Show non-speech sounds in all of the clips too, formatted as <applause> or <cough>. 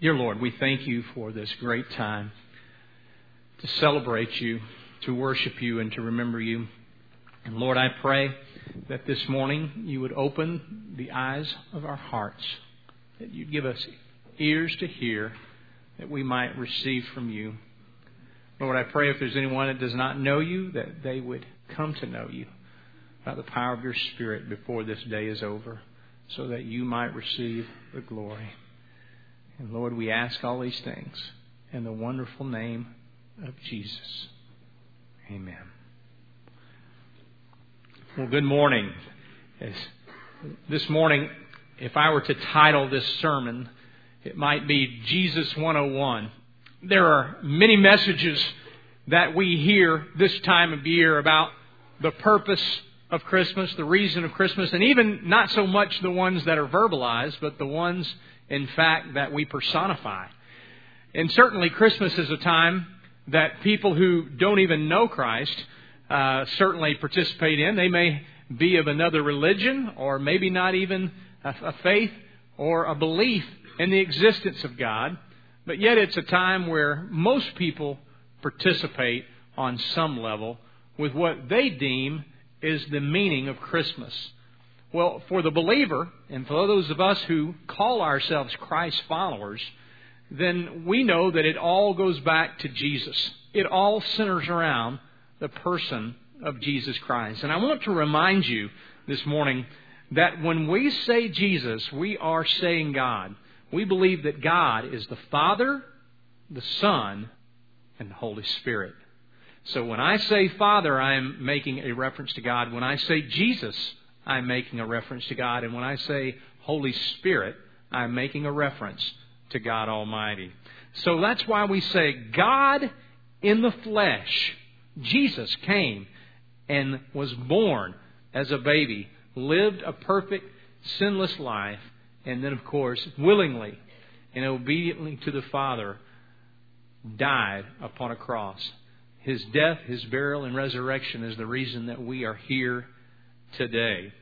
Dear Lord, we thank you for this great time to celebrate you, to worship you, and to remember you. And Lord, I pray that this morning you would open the eyes of our hearts, that you'd give us ears to hear, that we might receive from you. Lord, I pray if there's anyone that does not know you, that they would come to know you by the power of your Spirit before this day is over, so that you might receive the glory. And Lord, we ask all these things in the wonderful name of Jesus. Amen. Well, good morning. This morning, if I were to title this sermon, it might be Jesus 101. There are many messages that we hear this time of year about the purpose of Christmas, the reason of Christmas, and even not so much the ones that are verbalized, but the ones, in fact, that we personify. And certainly, Christmas is a time that people who don't even know Christ uh, certainly participate in. They may be of another religion, or maybe not even a, a faith or a belief in the existence of God, but yet it's a time where most people participate on some level with what they deem is the meaning of Christmas. Well, for the believer, and for those of us who call ourselves Christ followers, then we know that it all goes back to Jesus. It all centers around the person of Jesus Christ. And I want to remind you this morning that when we say Jesus, we are saying God. We believe that God is the Father, the Son, and the Holy Spirit. So when I say Father, I am making a reference to God. When I say Jesus, I'm making a reference to God. And when I say Holy Spirit, I'm making a reference to God Almighty. So that's why we say God in the flesh. Jesus came and was born as a baby, lived a perfect, sinless life, and then, of course, willingly and obediently to the Father, died upon a cross his death, his burial, and resurrection is the reason that we are here today.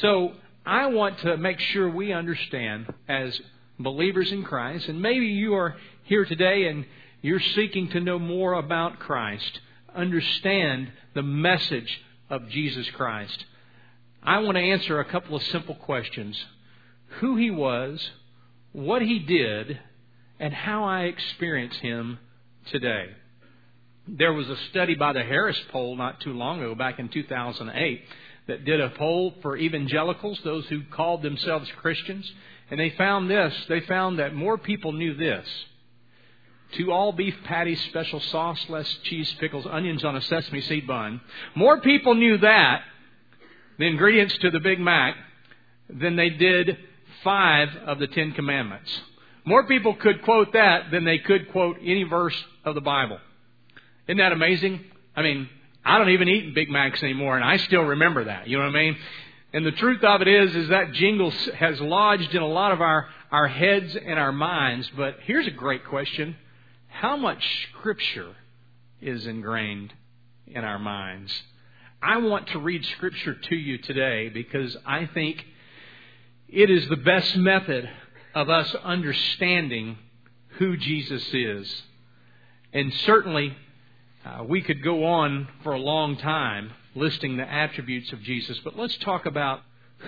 So, I want to make sure we understand as believers in Christ, and maybe you are here today and you're seeking to know more about Christ, understand the message of Jesus Christ. I want to answer a couple of simple questions who he was, what he did, and how I experience him today. There was a study by the Harris Poll not too long ago, back in 2008, that did a poll for evangelicals, those who called themselves Christians, and they found this. They found that more people knew this. Two all beef patties, special sauce, less cheese, pickles, onions on a sesame seed bun. More people knew that, the ingredients to the Big Mac, than they did five of the Ten Commandments. More people could quote that than they could quote any verse of the Bible. Isn't that amazing? I mean, I don't even eat Big Macs anymore, and I still remember that. You know what I mean? And the truth of it is, is that jingle has lodged in a lot of our, our heads and our minds. But here's a great question. How much scripture is ingrained in our minds? I want to read scripture to you today because I think it is the best method of us understanding who Jesus is. And certainly uh, we could go on for a long time listing the attributes of Jesus, but let's talk about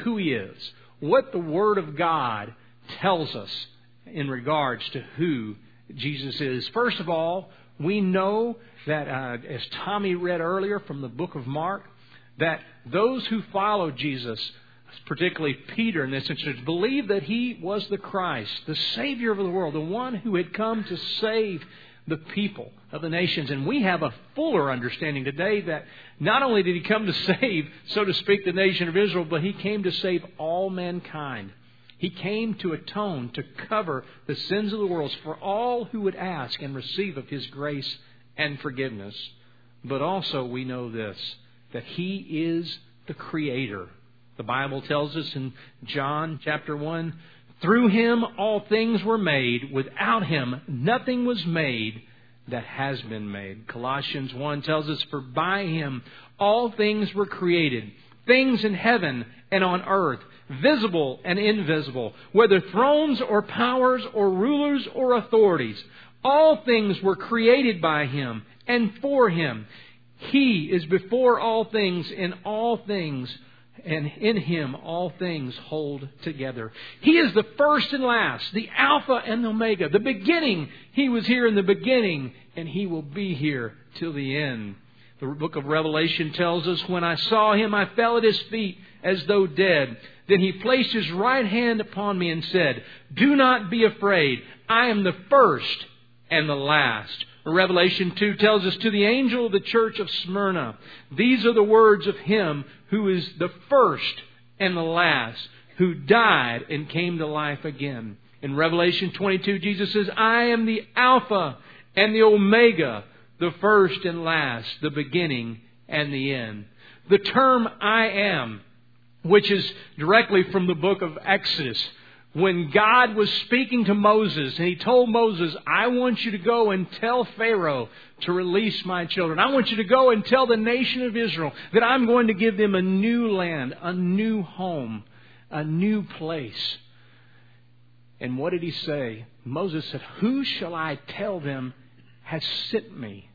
who he is, what the Word of God tells us in regards to who Jesus is. First of all, we know that, uh, as Tommy read earlier from the book of Mark, that those who follow Jesus, particularly Peter in this instance, believed that he was the Christ, the Savior of the world, the one who had come to save the people of the nations. And we have a fuller understanding today that not only did he come to <laughs> save, so to speak, the nation of Israel, but he came to save all mankind. He came to atone, to cover the sins of the world for all who would ask and receive of his grace and forgiveness. But also, we know this that he is the Creator. The Bible tells us in John chapter 1 through him all things were made. Without him nothing was made that has been made. Colossians 1 tells us, For by him all things were created, things in heaven and on earth, visible and invisible, whether thrones or powers or rulers or authorities. All things were created by him and for him. He is before all things, in all things, and in him all things hold together. He is the first and last, the Alpha and the Omega, the beginning. He was here in the beginning, and he will be here till the end. The book of Revelation tells us, When I saw him, I fell at his feet as though dead. Then he placed his right hand upon me and said, Do not be afraid. I am the first and the last. Revelation 2 tells us to the angel of the church of Smyrna, these are the words of him who is the first and the last, who died and came to life again. In Revelation 22, Jesus says, I am the Alpha and the Omega, the first and last, the beginning and the end. The term I am, which is directly from the book of Exodus, when God was speaking to Moses and he told Moses, I want you to go and tell Pharaoh to release my children. I want you to go and tell the nation of Israel that I'm going to give them a new land, a new home, a new place. And what did he say? Moses said, Who shall I tell them has sent me?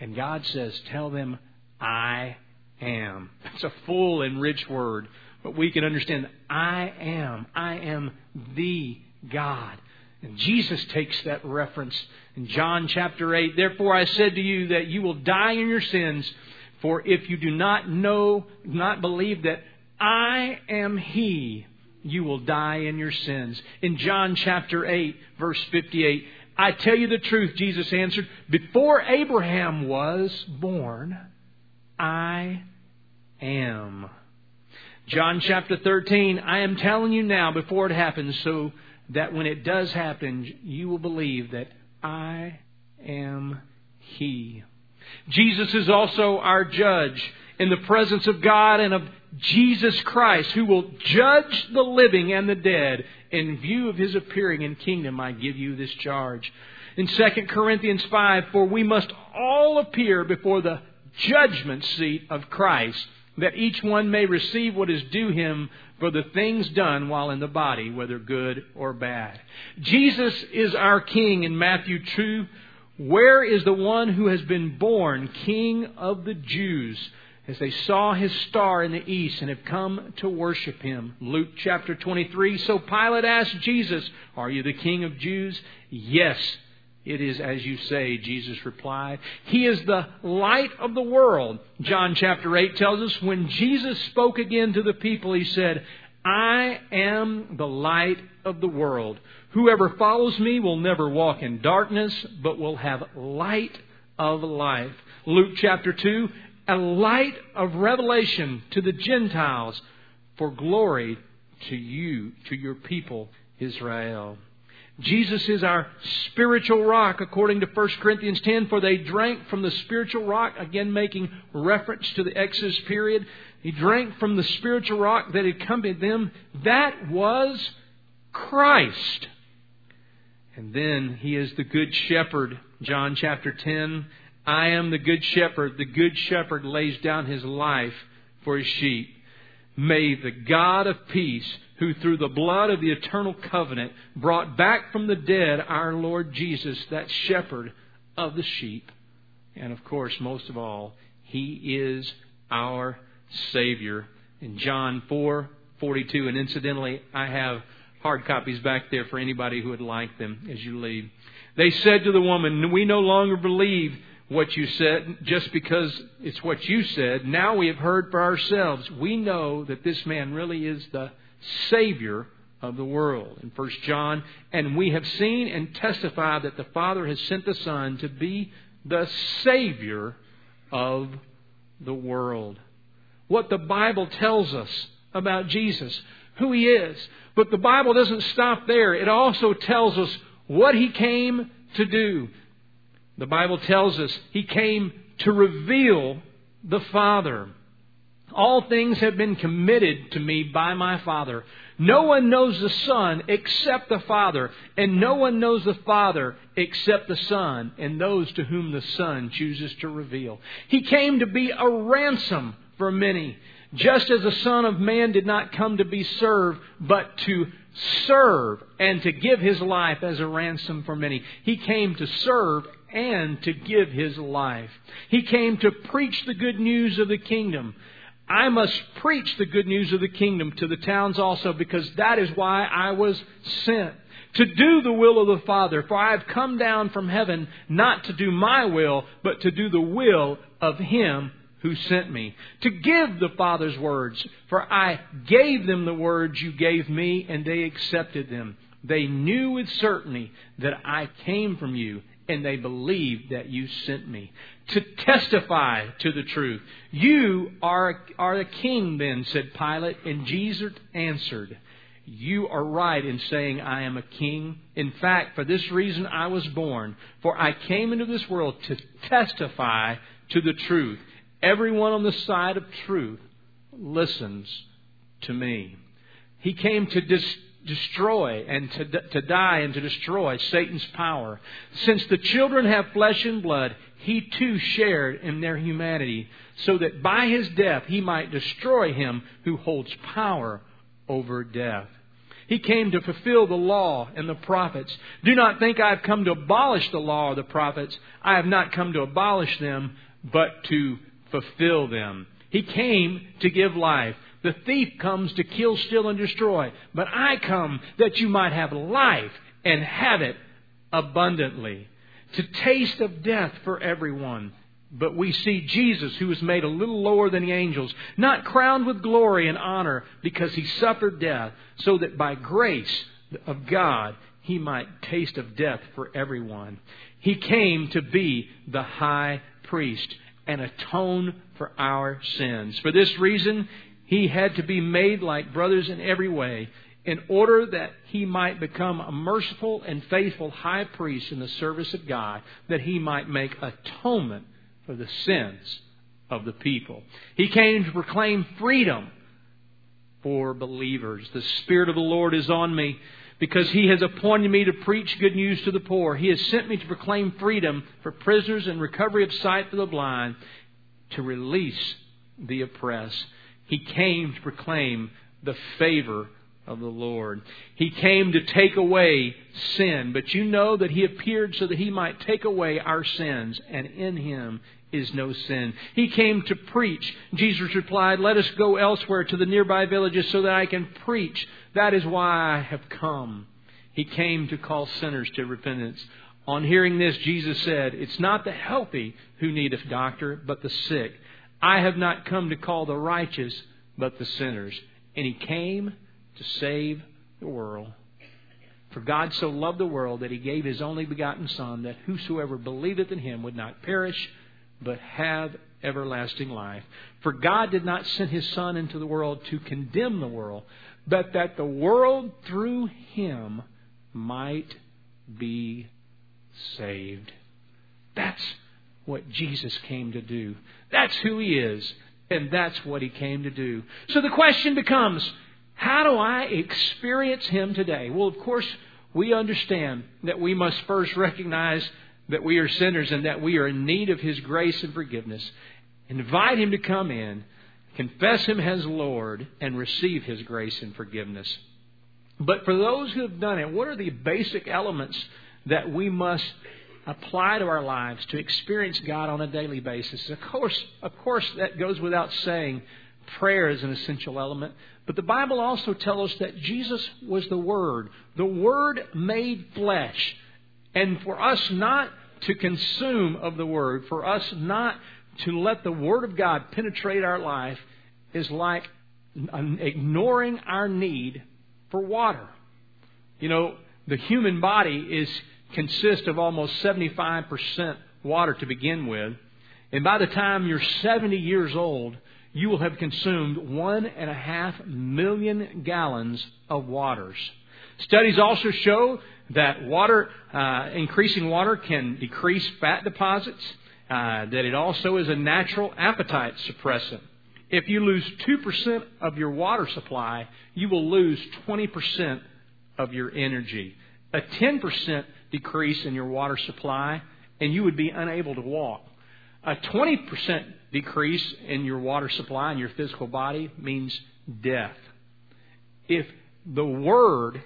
And God says, Tell them, I am. That's a full and rich word. But we can understand I am. I am the God. And Jesus takes that reference in John chapter 8. Therefore I said to you that you will die in your sins, for if you do not know, not believe that I am He, you will die in your sins. In John chapter 8, verse 58, I tell you the truth, Jesus answered, before Abraham was born, I am. John chapter 13, I am telling you now before it happens so that when it does happen, you will believe that I am He. Jesus is also our judge in the presence of God and of Jesus Christ, who will judge the living and the dead. In view of His appearing in kingdom, I give you this charge. In 2 Corinthians 5, for we must all appear before the judgment seat of Christ that each one may receive what is due him for the things done while in the body, whether good or bad. Jesus is our King in Matthew 2. Where is the one who has been born King of the Jews? As they saw his star in the east and have come to worship him. Luke chapter 23. So Pilate asked Jesus, Are you the King of Jews? Yes, it is as you say, Jesus replied. He is the light of the world. John chapter 8 tells us when Jesus spoke again to the people, he said, I am the light of the world. Whoever follows me will never walk in darkness, but will have light of life. Luke chapter 2, a light of revelation to the Gentiles for glory to you, to your people, Israel. Jesus is our spiritual rock, according to 1 Corinthians 10, for they drank from the spiritual rock, again making reference to the Exodus period. He drank from the spiritual rock that had come to them. That was Christ. And then he is the good shepherd. John chapter 10. I am the good shepherd. The good shepherd lays down his life for his sheep. May the God of peace who through the blood of the eternal covenant brought back from the dead our Lord Jesus, that shepherd of the sheep. And of course, most of all, he is our Savior. In John 4 42, and incidentally, I have hard copies back there for anybody who would like them as you leave. They said to the woman, We no longer believe what you said just because it's what you said. Now we have heard for ourselves. We know that this man really is the Savior of the world. In 1 John, and we have seen and testified that the Father has sent the Son to be the Savior of the world. What the Bible tells us about Jesus, who He is. But the Bible doesn't stop there. It also tells us what He came to do. The Bible tells us He came to reveal the Father. All things have been committed to me by my Father. No one knows the Son except the Father, and no one knows the Father except the Son, and those to whom the Son chooses to reveal. He came to be a ransom for many. Just as the Son of Man did not come to be served, but to serve and to give his life as a ransom for many. He came to serve and to give his life. He came to preach the good news of the kingdom. I must preach the good news of the kingdom to the towns also because that is why I was sent. To do the will of the Father, for I have come down from heaven not to do my will, but to do the will of Him who sent me. To give the Father's words, for I gave them the words you gave me, and they accepted them. They knew with certainty that I came from you, and they believed that you sent me to testify to the truth. You are, are king, then, said Pilate, and Jesus answered, You are right in saying I am a king. In fact, for this reason I was born, for I came into this world to testify to the truth. Everyone on the side of truth listens to me. He came to dis- destroy and to, to die and to destroy Satan's power. Since the children have flesh and blood, he too shared in their humanity, so that by his death he might destroy him who holds power over death. He came to fulfill the law and the prophets. Do not think I have come to abolish the law or the prophets. I have not come to abolish them, but to fulfill them. He came to give life. The thief comes to kill, steal, and destroy. But I come that you might have life and have it abundantly. To taste of death for everyone. But we see Jesus, who was made a little lower than the angels, not crowned with glory and honor because he suffered death, so that by grace of God he might taste of death for everyone. He came to be the high priest and atone for our sins. For this reason, he had to be made like brothers in every way, in order that he might become a merciful and faithful high priest in the service of God, that he might make atonement for the sins of the people. He came to proclaim freedom for believers. The Spirit of the Lord is on me because he has appointed me to preach good news to the poor. He has sent me to proclaim freedom for prisoners and recovery of sight for the blind, to release the oppressed he came to proclaim the favor of the Lord. He came to take away sin, but you know that He appeared so that He might take away our sins, and in Him is no sin. He came to preach. Jesus replied, Let us go elsewhere to the nearby villages so that I can preach. That is why I have come. He came to call sinners to repentance. On hearing this, Jesus said, It's not the healthy who need a doctor, but the sick. I have not come to call the righteous, but the sinners. And he came to save the world. For God so loved the world that he gave his only begotten Son, that whosoever believeth in him would not perish, but have everlasting life. For God did not send his Son into the world to condemn the world, but that the world through him might be saved. That's what Jesus came to do. That's who he is, and that's what he came to do. So the question becomes how do I experience him today? Well, of course, we understand that we must first recognize that we are sinners and that we are in need of his grace and forgiveness. Invite him to come in, confess him as Lord, and receive his grace and forgiveness. But for those who have done it, what are the basic elements that we must apply to our lives to experience God on a daily basis. Of course, of course, that goes without saying. Prayer is an essential element. But the Bible also tells us that Jesus was the Word, the Word made flesh. And for us not to consume of the Word, for us not to let the Word of God penetrate our life, is like ignoring our need for water. You know, the human body is consist of almost 75% water to begin with. And by the time you're 70 years old, you will have consumed one and a half million gallons of waters. Studies also show that water, uh, increasing water can decrease fat deposits, uh, that it also is a natural appetite suppressant. If you lose 2% of your water supply, you will lose 20% of your energy. A 10% decrease in your water supply, and you would be unable to walk. A 20% decrease in your water supply in your physical body means death. If the Word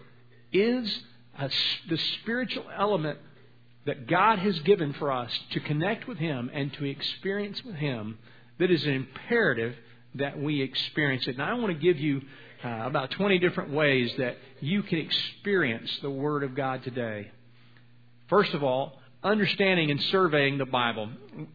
is a, the spiritual element that God has given for us to connect with Him and to experience with Him, that is imperative that we experience it. And I want to give you uh, about 20 different ways that you can experience the Word of God today. First of all, understanding and surveying the Bible.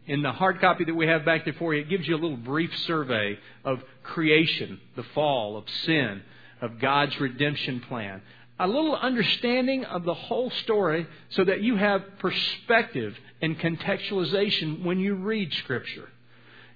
In the hard copy that we have back there for you, it gives you a little brief survey of creation, the fall, of sin, of God's redemption plan. A little understanding of the whole story so that you have perspective and contextualization when you read Scripture.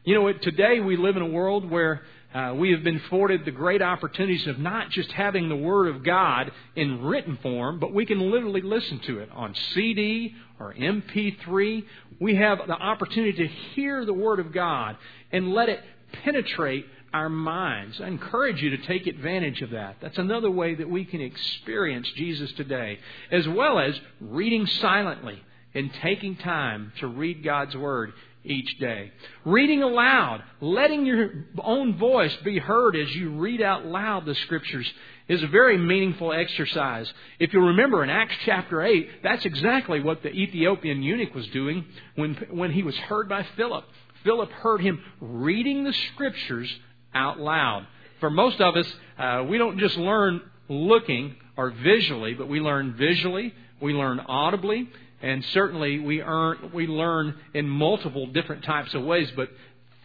You know, today we live in a world where uh, we have been afforded the great opportunities of not just having the Word of God in written form, but we can literally listen to it on CD or MP3. We have the opportunity to hear the Word of God and let it penetrate our minds. I encourage you to take advantage of that. That's another way that we can experience Jesus today, as well as reading silently and taking time to read God's Word each day. Reading aloud, letting your own voice be heard as you read out loud the Scriptures is a very meaningful exercise. If you'll remember in Acts chapter 8, that's exactly what the Ethiopian eunuch was doing when, when he was heard by Philip. Philip heard him reading the Scriptures out loud. For most of us, uh, we don't just learn looking or visually, but we learn visually, we learn audibly, and certainly we, earn, we learn in multiple different types of ways, but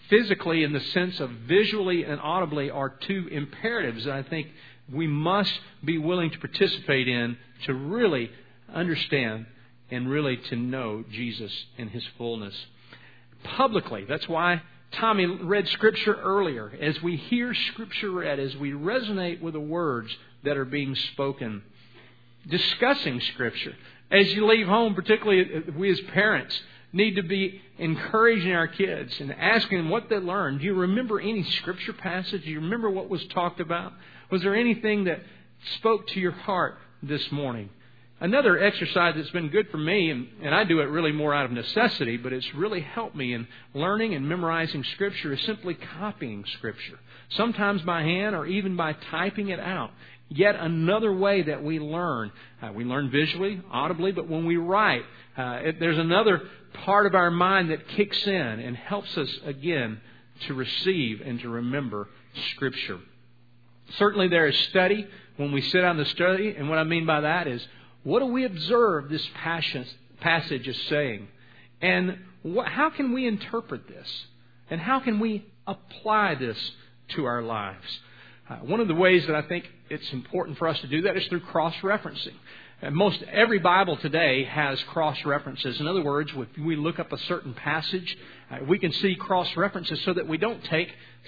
physically, in the sense of visually and audibly, are two imperatives that I think we must be willing to participate in to really understand and really to know Jesus in his fullness. Publicly, that's why Tommy read Scripture earlier. As we hear Scripture read, as we resonate with the words that are being spoken, discussing Scripture. As you leave home, particularly we as parents, need to be encouraging our kids and asking them what they learned. Do you remember any scripture passage? Do you remember what was talked about? Was there anything that spoke to your heart this morning? Another exercise that's been good for me, and, and I do it really more out of necessity, but it's really helped me in learning and memorizing Scripture, is simply copying Scripture. Sometimes by hand or even by typing it out yet another way that we learn. Uh, we learn visually, audibly, but when we write, uh, it, there's another part of our mind that kicks in and helps us again to receive and to remember Scripture. Certainly, there is study when we sit on the study, and what I mean by that is what do we observe this passage is saying? And what, how can we interpret this? And how can we apply this to our lives? Uh, one of the ways that I think it's important for us to do that is through cross referencing. Most every Bible today has cross references. In other words, if we look up a certain passage, uh, we can see cross references so that we don't take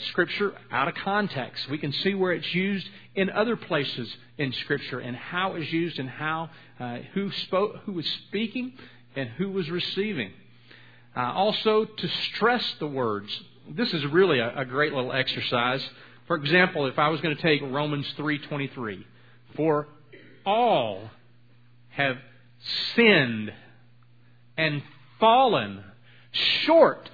Scripture out of context. We can see where it's used in other places in Scripture and how it's used and how uh, who spoke, who was speaking, and who was receiving. Uh, also, to stress the words. This is really a, a great little exercise. For example, if I was going to take Romans 3:23, for all have sinned and fallen short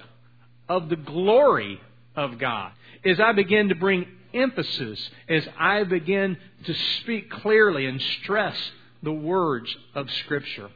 of the glory of God. As I begin to bring emphasis, as I begin to speak clearly and stress the words of Scripture,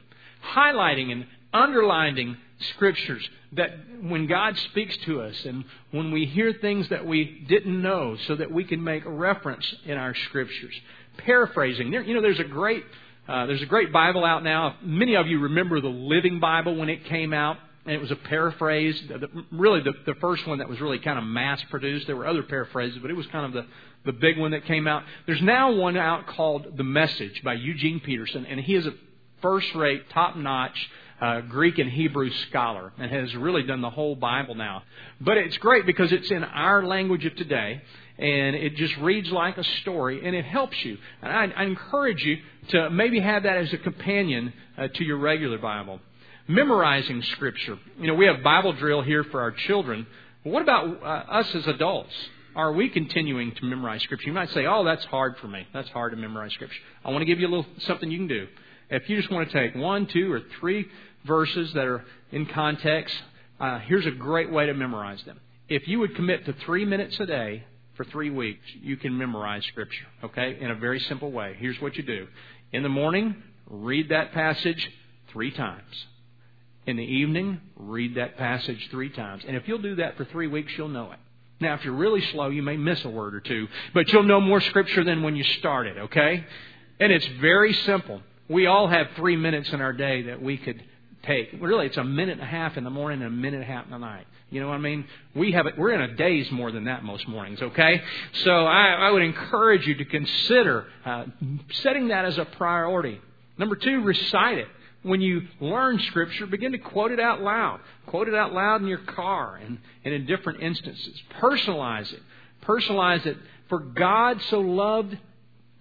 highlighting and underlining scriptures that when God speaks to us and when we hear things that we didn't know so that we can make a reference in our scriptures. Paraphrasing. There, you know, there's a great uh, there's a great Bible out now. Many of you remember the Living Bible when it came out, and it was a paraphrase. The, really, the, the first one that was really kind of mass produced. There were other paraphrases, but it was kind of the, the big one that came out. There's now one out called The Message by Eugene Peterson, and he is a first rate, top notch uh, Greek and Hebrew scholar and has really done the whole Bible now. But it's great because it's in our language of today and it just reads like a story and it helps you. And I, I encourage you to maybe have that as a companion uh, to your regular Bible. Memorizing Scripture. You know, we have Bible drill here for our children. But what about uh, us as adults? Are we continuing to memorize Scripture? You might say, oh, that's hard for me. That's hard to memorize Scripture. I want to give you a little something you can do. If you just want to take one, two, or three verses that are in context. uh, here's a great way to memorize them. If you would commit to three minutes a day for three weeks, you can memorize Scripture, okay, in a very simple way. Here's what you do. In the morning, read that passage three times. In the evening, read that passage three times. And if you'll do that for three weeks, you'll know it. Now, if you're really slow, you may miss a word or two, but you'll know more Scripture than when you started, okay? And it's very simple. We all have three minutes in our day that we could take. Really, it's a minute and a half in the morning and a minute and a half in the night. You know what I mean? We have it. We're in a days more than that most mornings. Okay, so I, I would encourage you to consider uh, setting that as a priority. Number two, recite it. When you learn Scripture, begin to quote it out loud. Quote it out loud in your car and, and in different instances. Personalize it. Personalize it. For God so loved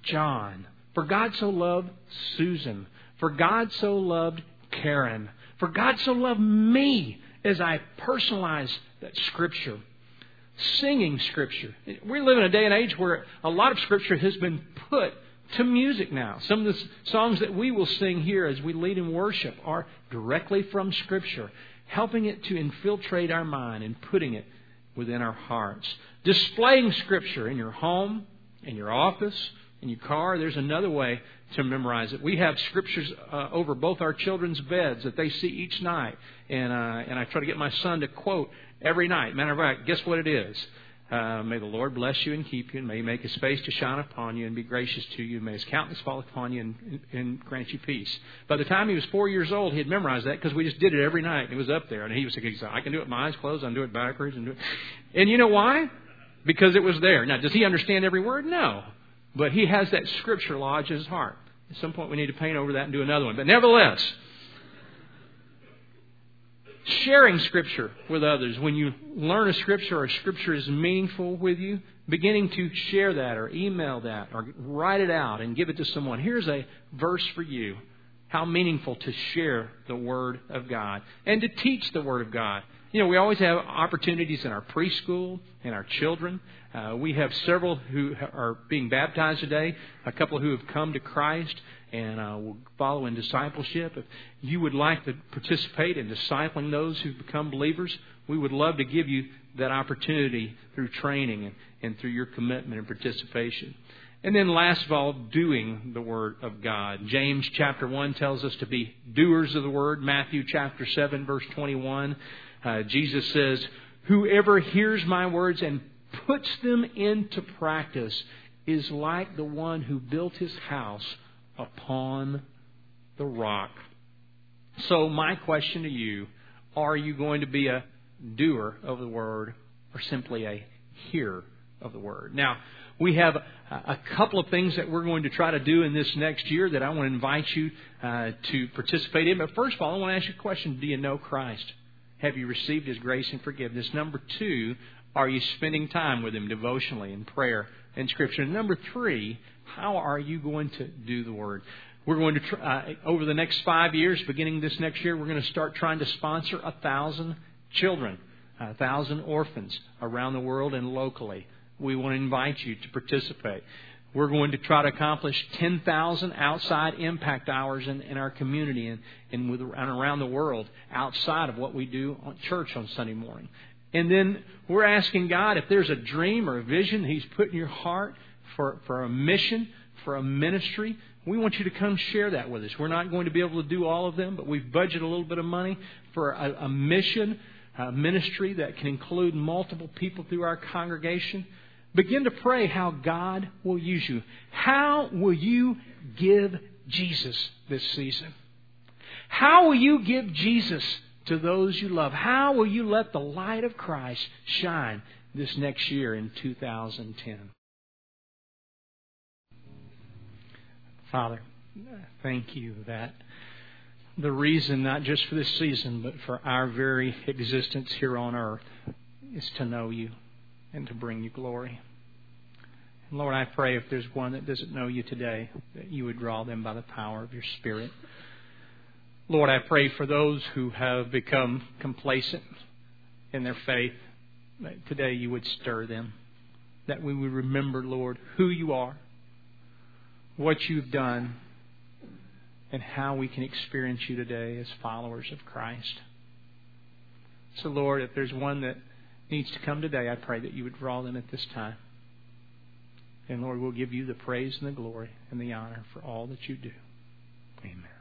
John. For God so loved Susan. For God so loved Karen. For God so loved me as I personalize that Scripture. Singing Scripture. We live in a day and age where a lot of Scripture has been put to music now. Some of the songs that we will sing here as we lead in worship are directly from Scripture, helping it to infiltrate our mind and putting it within our hearts. Displaying Scripture in your home, in your office, in your car. There's another way to memorize it. We have scriptures uh, over both our children's beds that they see each night, and uh, and I try to get my son to quote every night. Matter of fact, guess what it is? Uh, may the Lord bless you and keep you, and may He make His face to shine upon you and be gracious to you. May His countenance fall upon you and, and grant you peace. By the time he was four years old, he had memorized that because we just did it every night. It was up there, and he was like, "I can do it my eyes closed. I can do it backwards, and do it." And you know why? Because it was there. Now, does he understand every word? No. But he has that scripture lodged in his heart. At some point, we need to paint over that and do another one. But nevertheless, sharing Scripture with others. When you learn a Scripture or a Scripture is meaningful with you, beginning to share that or email that or write it out and give it to someone. Here's a verse for you. How meaningful to share the Word of God and to teach the Word of God. You know, we always have opportunities in our preschool and our children. Uh, we have several who are being baptized today, a couple who have come to Christ and uh, will follow in discipleship. If you would like to participate in discipling those who've become believers, we would love to give you that opportunity through training and, and through your commitment and participation. And then last of all, doing the Word of God. James chapter 1 tells us to be doers of the Word. Matthew chapter 7 verse 21 uh, Jesus says, Whoever hears my words and puts them into practice is like the one who built his house upon the rock. So, my question to you are you going to be a doer of the word or simply a hearer of the word? Now, we have a couple of things that we're going to try to do in this next year that I want to invite you uh, to participate in. But first of all, I want to ask you a question Do you know Christ? Have you received His grace and forgiveness? Number two, are you spending time with Him devotionally in prayer and Scripture? And number three, how are you going to do the Word? We're going to, try, uh, over the next five years, beginning this next year, we're going to start trying to sponsor a thousand children, a thousand orphans around the world and locally. We want to invite you to participate. We're going to try to accomplish 10,000 outside impact hours in, in our community and, and, with, and around the world outside of what we do on church on Sunday morning. And then we're asking God if there's a dream or a vision He's put in your heart for, for a mission, for a ministry, we want you to come share that with us. We're not going to be able to do all of them, but we've budgeted a little bit of money for a, a mission, a ministry that can include multiple people through our congregation. Begin to pray how God will use you. How will you give Jesus this season? How will you give Jesus to those you love? How will you let the light of Christ shine this next year in 2010? Father, thank you that the reason, not just for this season, but for our very existence here on earth, is to know you and to bring you glory. And Lord, I pray if there's one that doesn't know you today, that you would draw them by the power of your Spirit. Lord, I pray for those who have become complacent in their faith, that today you would stir them, that we would remember, Lord, who you are, what you've done, and how we can experience you today as followers of Christ. So, Lord, if there's one that needs to come today, I pray that you would draw them at this time. And Lord, we'll give you the praise and the glory and the honor for all that you do. Amen.